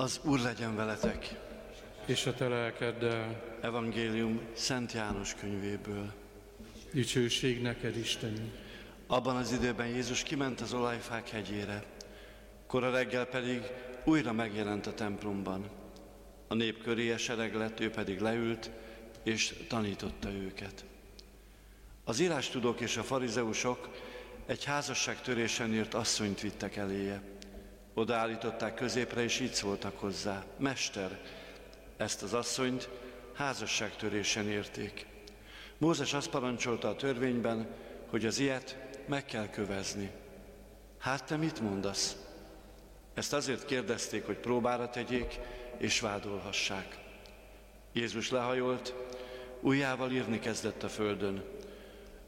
Az Úr legyen veletek! És a te lelkeddel. Evangélium Szent János könyvéből. Dicsőség neked, Istenünk! Abban az időben Jézus kiment az olajfák hegyére, kora reggel pedig újra megjelent a templomban. A nép köré esereg lett, ő pedig leült, és tanította őket. Az írástudók és a farizeusok egy házasságtörésen írt asszonyt vittek eléje. Odaállították középre, és így szóltak hozzá. Mester, ezt az asszonyt házasságtörésen érték. Mózes azt parancsolta a törvényben, hogy az ilyet meg kell kövezni. Hát te mit mondasz? Ezt azért kérdezték, hogy próbára tegyék és vádolhassák. Jézus lehajolt, ujjával írni kezdett a földön.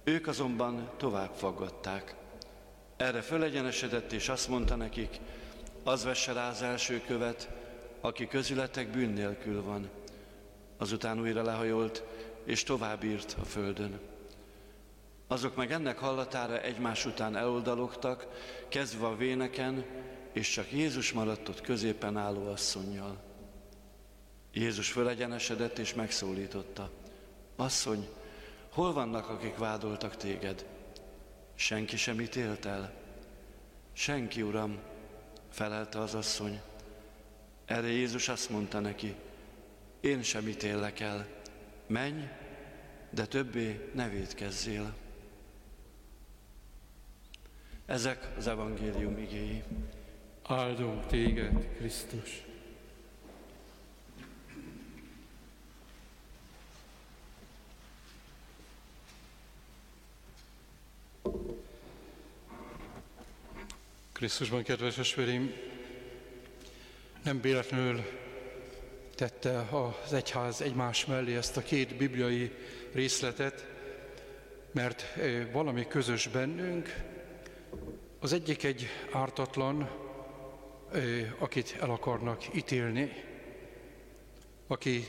Ők azonban tovább faggatták. Erre fölegyenesedett és azt mondta nekik, az vesse rá az első követ, aki közületek bűn nélkül van. Azután újra lehajolt, és tovább írt a földön. Azok meg ennek hallatára egymás után eloldalogtak, kezdve a véneken, és csak Jézus maradt ott középen álló asszonynal. Jézus fölegyenesedett és megszólította. Asszony, hol vannak, akik vádoltak téged? Senki sem ítélt el? Senki, Uram, felelte az asszony. Erre Jézus azt mondta neki, én sem ítélek el, menj, de többé ne védkezzél. Ezek az evangélium igéi. Áldunk téged, Krisztus! Krisztusban, kedves esvérim, nem véletlenül tette az egyház egymás mellé ezt a két bibliai részletet, mert valami közös bennünk. Az egyik egy ártatlan, akit el akarnak ítélni, aki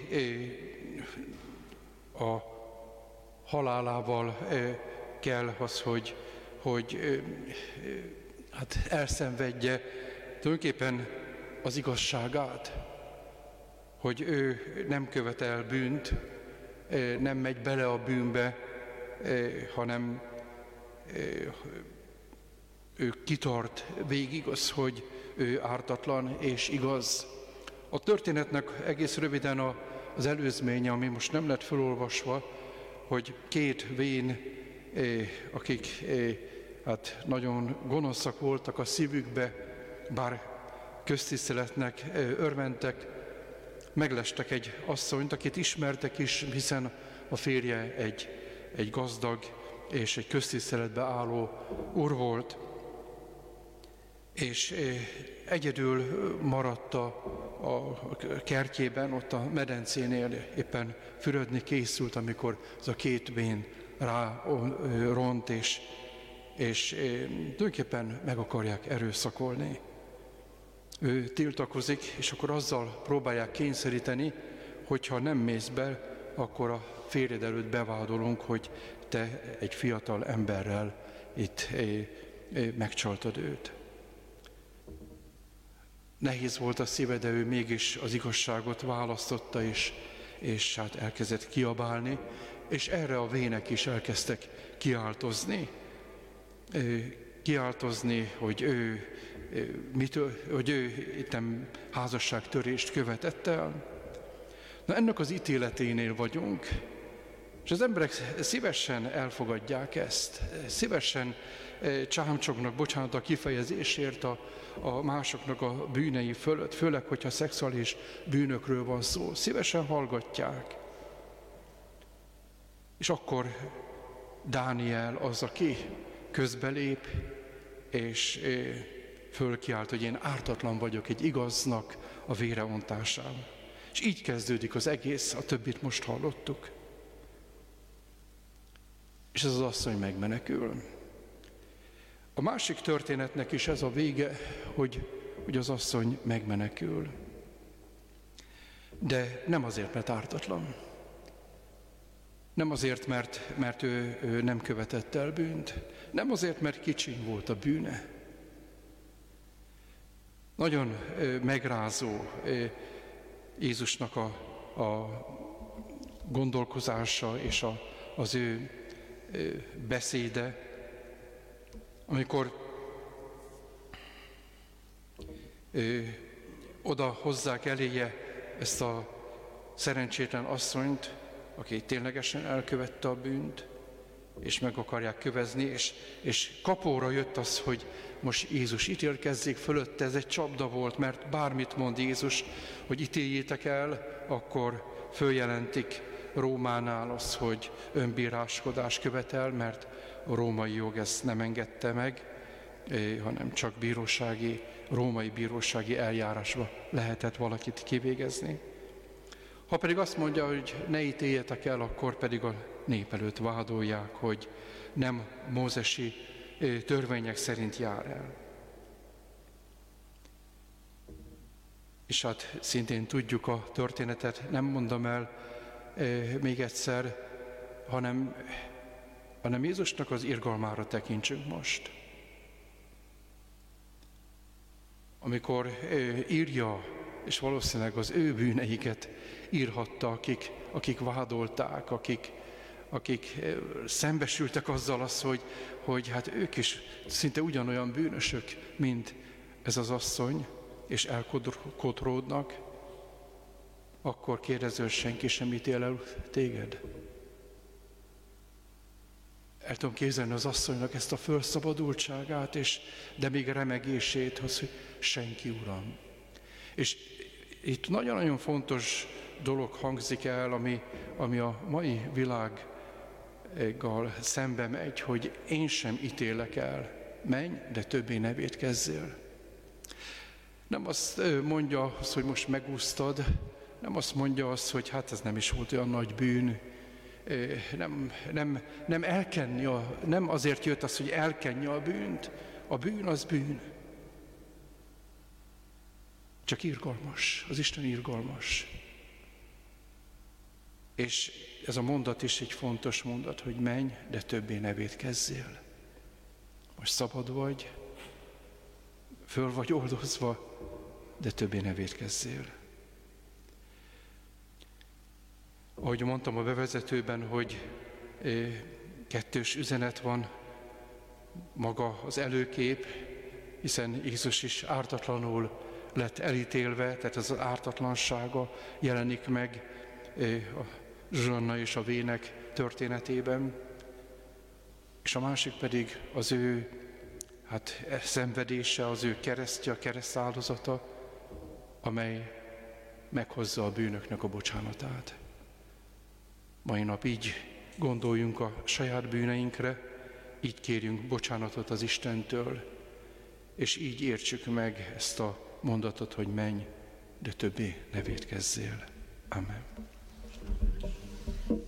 a halálával kell az, hogy, hogy hát elszenvedje tulajdonképpen az igazságát, hogy ő nem követel bűnt, nem megy bele a bűnbe, hanem ő kitart végig az, hogy ő ártatlan és igaz. A történetnek egész röviden az előzménye, ami most nem lett felolvasva, hogy két vén, akik hát nagyon gonoszak voltak a szívükbe, bár köztiszteletnek örventek, meglestek egy asszonyt, akit ismertek is, hiszen a férje egy, egy gazdag és egy köztiszteletbe álló úr volt, és egyedül maradt a, a kertjében, ott a medencénél éppen fürödni készült, amikor az a két vén rá ront, és és eh, tulajdonképpen meg akarják erőszakolni. Ő tiltakozik, és akkor azzal próbálják kényszeríteni, hogyha nem mész be, akkor a férjed előtt bevádolunk, hogy te egy fiatal emberrel itt eh, eh, megcsaltad őt. Nehéz volt a szíve, de ő mégis az igazságot választotta, és, és hát elkezdett kiabálni, és erre a vének is elkezdtek kiáltozni kiáltozni, hogy ő, mitől, hogy ő itten házasságtörést követett el. Na ennek az ítéleténél vagyunk, és az emberek szívesen elfogadják ezt, szívesen csámcsognak, bocsánat a kifejezésért a, a másoknak a bűnei fölött, főleg, hogyha szexuális bűnökről van szó, szívesen hallgatják. És akkor Dániel az, aki közbelép, és fölkiált, hogy én ártatlan vagyok egy igaznak a véreontásán. És így kezdődik az egész, a többit most hallottuk. És ez az asszony megmenekül. A másik történetnek is ez a vége, hogy, hogy az asszony megmenekül. De nem azért, mert ártatlan. Nem azért, mert, mert ő, ő nem követett el bűnt, nem azért, mert kicsiny volt a bűne, Nagyon megrázó Jézusnak a, a gondolkozása és a, az ő beszéde, amikor oda hozzák eléje ezt a szerencsétlen asszonyt, aki ténylegesen elkövette a bűnt, és meg akarják kövezni, és, és kapóra jött az, hogy most Jézus ítélkezzék fölötte, ez egy csapda volt, mert bármit mond Jézus, hogy ítéljétek el, akkor följelentik Rómánál az, hogy önbíráskodás követel, mert a római jog ezt nem engedte meg, hanem csak bírósági, római bírósági eljárásba lehetett valakit kivégezni. Ha pedig azt mondja, hogy ne ítéljetek el, akkor pedig a nép előtt vádolják, hogy nem mózesi törvények szerint jár el. És hát szintén tudjuk a történetet, nem mondom el még egyszer, hanem, hanem Jézusnak az irgalmára tekintsünk most. Amikor írja, és valószínűleg az ő bűneiket írhatta, akik, akik vádolták, akik, akik eh, szembesültek azzal az, hogy, hogy hát ők is szinte ugyanolyan bűnösök, mint ez az asszony, és elkotródnak, akkor kérdező, senki sem ítél el téged. El tudom képzelni az asszonynak ezt a felszabadultságát, és, de még remegését, az, hogy senki, Uram. És itt nagyon-nagyon fontos dolog hangzik el, ami, ami a mai világgal szembe megy, hogy én sem ítélek el, menj, de többé ne védkezzél. Nem azt mondja az, hogy most megúsztad, nem azt mondja azt, hogy hát ez nem is volt olyan nagy bűn, nem, nem, nem elkenni, a, nem azért jött az, hogy elkenje a bűnt, a bűn az bűn. Csak irgalmas, az Isten irgalmas. És ez a mondat is egy fontos mondat, hogy menj, de többé ne védkezzél. Most szabad vagy, föl vagy oldozva, de többé ne védkezzél. Ahogy mondtam a bevezetőben, hogy kettős üzenet van, maga az előkép, hiszen Jézus is ártatlanul lett elítélve, tehát az ártatlansága jelenik meg a Zsuzsanna és a Vének történetében, és a másik pedig az ő hát, e szenvedése, az ő keresztje, a kereszt áldozata, amely meghozza a bűnöknek a bocsánatát. Mai nap így gondoljunk a saját bűneinkre, így kérjünk bocsánatot az Istentől, és így értsük meg ezt a mondatot, hogy menj, de többé ne védkezzél. Amen.